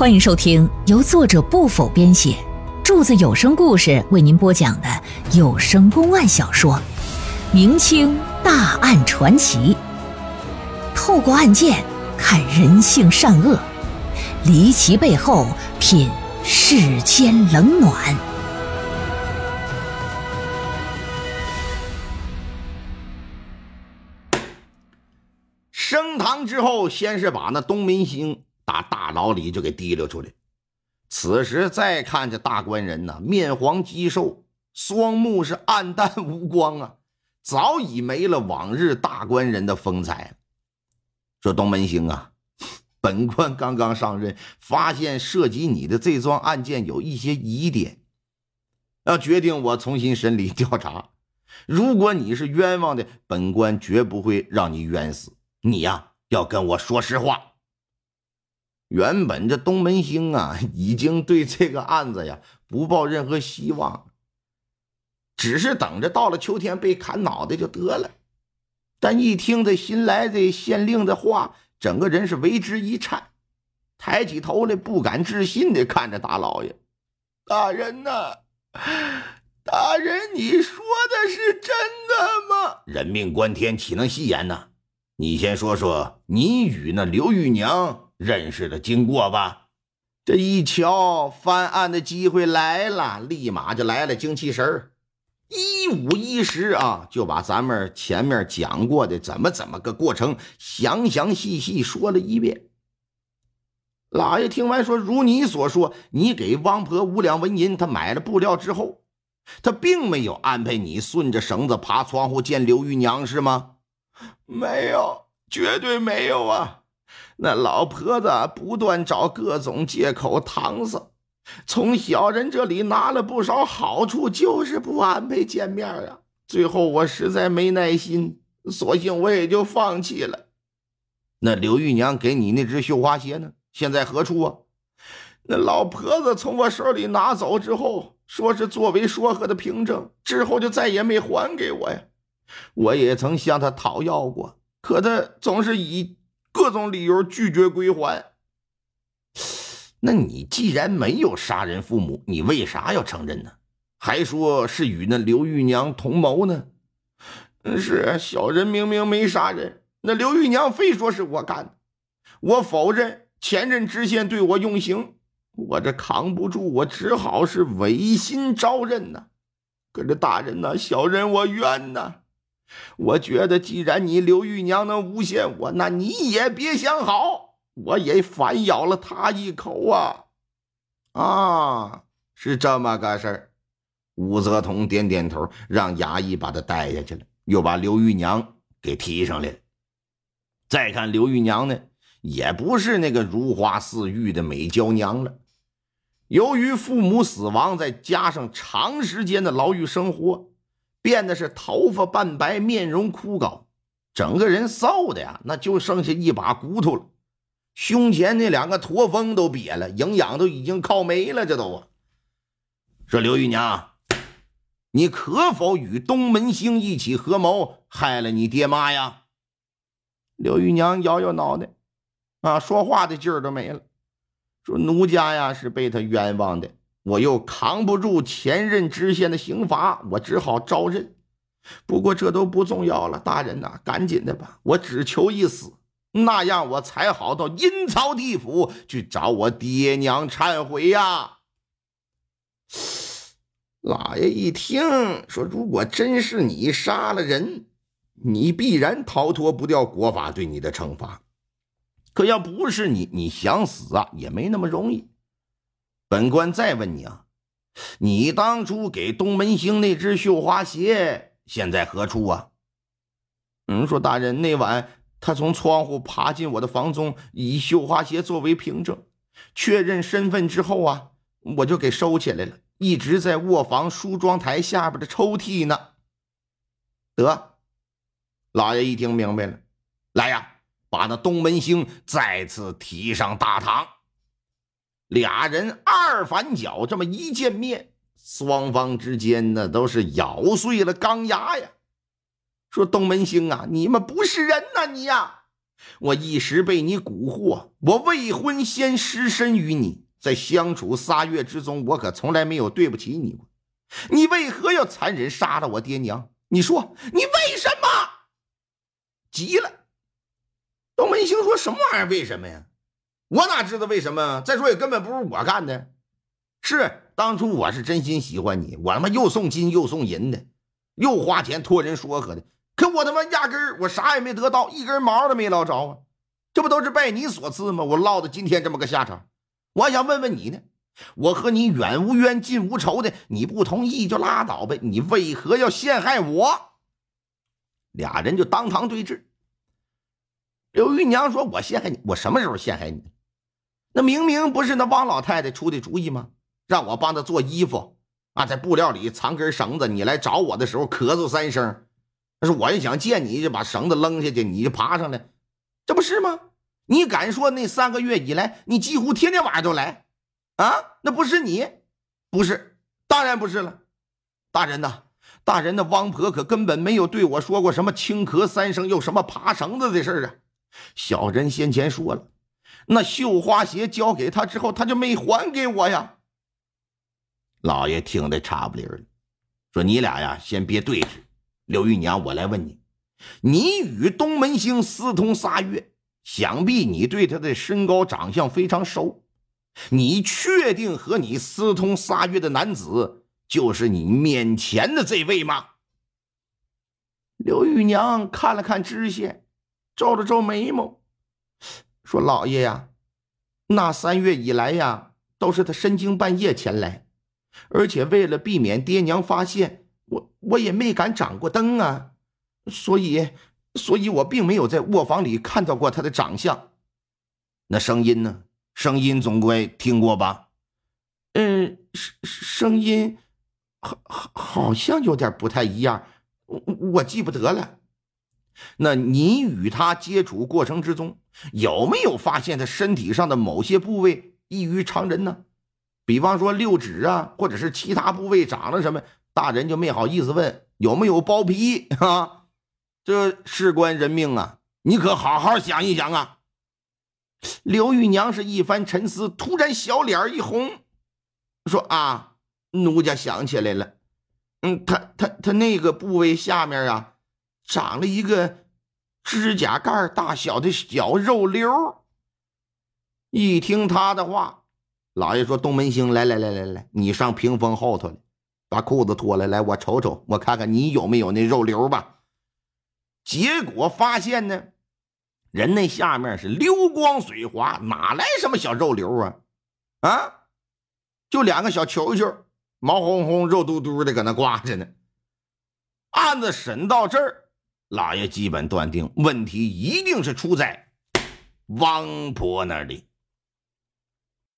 欢迎收听由作者不否编写，柱子有声故事为您播讲的有声公案小说《明清大案传奇》，透过案件看人性善恶，离奇背后品世间冷暖。升堂之后，先是把那东明星。老李就给提溜出来。此时再看这大官人呢，面黄肌瘦，双目是暗淡无光啊，早已没了往日大官人的风采。说东门星啊，本官刚刚上任，发现涉及你的这桩案件有一些疑点，要决定我重新审理调查。如果你是冤枉的，本官绝不会让你冤死。你呀，要跟我说实话。原本这东门星啊，已经对这个案子呀不抱任何希望，只是等着到了秋天被砍脑袋就得了。但一听这新来的县令的话，整个人是为之一颤，抬起头来，不敢置信的看着大老爷：“大人呐，大人，你说的是真的吗？人命关天，岂能戏言呢？你先说说你与那刘玉娘。”认识的经过吧，这一瞧翻案的机会来了，立马就来了精气神儿，一五一十啊，就把咱们前面讲过的怎么怎么个过程详详细细说了一遍。老爷听完说：“如你所说，你给王婆五两纹银，他买了布料之后，他并没有安排你顺着绳子爬窗户见刘玉娘，是吗？”“没有，绝对没有啊。”那老婆子不断找各种借口搪塞，从小人这里拿了不少好处，就是不安排见面啊。最后我实在没耐心，索性我也就放弃了。那刘玉娘给你那只绣花鞋呢？现在何处啊？那老婆子从我手里拿走之后，说是作为说和的凭证，之后就再也没还给我呀。我也曾向她讨要过，可她总是以。各种理由拒绝归还。那你既然没有杀人父母，你为啥要承认呢？还说是与那刘玉娘同谋呢？是小人明明没杀人，那刘玉娘非说是我干的。我否认前任知县对我用刑，我这扛不住，我只好是违心招认呐。可这大人呐，小人我冤呐。我觉得，既然你刘玉娘能诬陷我，那你也别想好，我也反咬了她一口啊！啊，是这么个事儿。武则同点点头，让衙役把他带下去了，又把刘玉娘给提上来了。再看刘玉娘呢，也不是那个如花似玉的美娇娘了。由于父母死亡，再加上长时间的牢狱生活。变得是头发半白，面容枯槁，整个人瘦的呀，那就剩下一把骨头了。胸前那两个驼峰都瘪了，营养都已经靠没了。这都啊说刘玉娘，你可否与东门星一起合谋，害了你爹妈呀？刘玉娘摇摇脑袋，啊，说话的劲儿都没了，说奴家呀是被他冤枉的。我又扛不住前任知县的刑罚，我只好招认。不过这都不重要了，大人呐，赶紧的吧，我只求一死，那样我才好到阴曹地府去找我爹娘忏悔呀。老爷一听说，如果真是你杀了人，你必然逃脱不掉国法对你的惩罚。可要不是你，你想死啊，也没那么容易。本官再问你啊，你当初给东门星那只绣花鞋现在何处啊？嗯，说大人，那晚他从窗户爬进我的房中，以绣花鞋作为凭证，确认身份之后啊，我就给收起来了，一直在卧房梳妆台下边的抽屉呢。得，老爷一听明白了，来呀，把那东门星再次提上大堂。俩人二反脚，这么一见面，双方之间那都是咬碎了钢牙呀。说东门星啊，你们不是人呐，你呀！我一时被你蛊惑，我未婚先失身于你，在相处仨月之中，我可从来没有对不起你过。你为何要残忍杀了我爹娘？你说你为什么？急了。东门星说什么玩意儿？为什么呀？我哪知道为什么？再说也根本不是我干的。是当初我是真心喜欢你，我他妈又送金又送银的，又花钱托人说和的。可我他妈压根儿我啥也没得到，一根毛都没捞着啊！这不都是拜你所赐吗？我落得今天这么个下场，我想问问你呢。我和你远无冤近无仇的，你不同意就拉倒呗，你为何要陷害我？俩人就当堂对峙。刘玉娘说：“我陷害你，我什么时候陷害你？那明明不是那汪老太太出的主意吗？让我帮她做衣服啊，在布料里藏根绳子，你来找我的时候咳嗽三声。那是我也想见你，就把绳子扔下去，你就爬上来，这不是吗？你敢说那三个月以来，你几乎天天晚上都来？”啊，那不是你，不是，当然不是了。大人呐，大人的汪婆可根本没有对我说过什么轻咳三声又什么爬绳子的事啊。小人先前说了，那绣花鞋交给他之后，他就没还给我呀。老爷听得差不离了，说你俩呀，先别对峙。刘玉娘，我来问你，你与东门星私通仨月，想必你对他的身高长相非常熟。你确定和你私通仨月的男子就是你面前的这位吗？刘玉娘看了看知县，皱了皱眉毛，说：“老爷呀，那三月以来呀，都是他深更半夜前来，而且为了避免爹娘发现，我我也没敢掌过灯啊，所以，所以我并没有在卧房里看到过他的长相。那声音呢？”声音总归听过吧？嗯，声声音好好好像有点不太一样，我我记不得了。那你与他接触过程之中，有没有发现他身体上的某些部位异于常人呢？比方说六指啊，或者是其他部位长了什么？大人就没好意思问有没有包皮 啊？这事关人命啊，你可好好想一想啊！刘玉娘是一番沉思，突然小脸一红，说：“啊，奴家想起来了，嗯，他他他那个部位下面啊，长了一个指甲盖大小的小肉瘤。”一听他的话，老爷说：“东门星，来来来来来，你上屏风后头来，把裤子脱了来，我瞅瞅，我看看你有没有那肉瘤吧。”结果发现呢。人那下面是流光水滑，哪来什么小肉瘤啊？啊，就两个小球球，毛烘烘、肉嘟嘟的搁那挂着呢。案子审到这儿，老爷基本断定问题一定是出在王婆那里。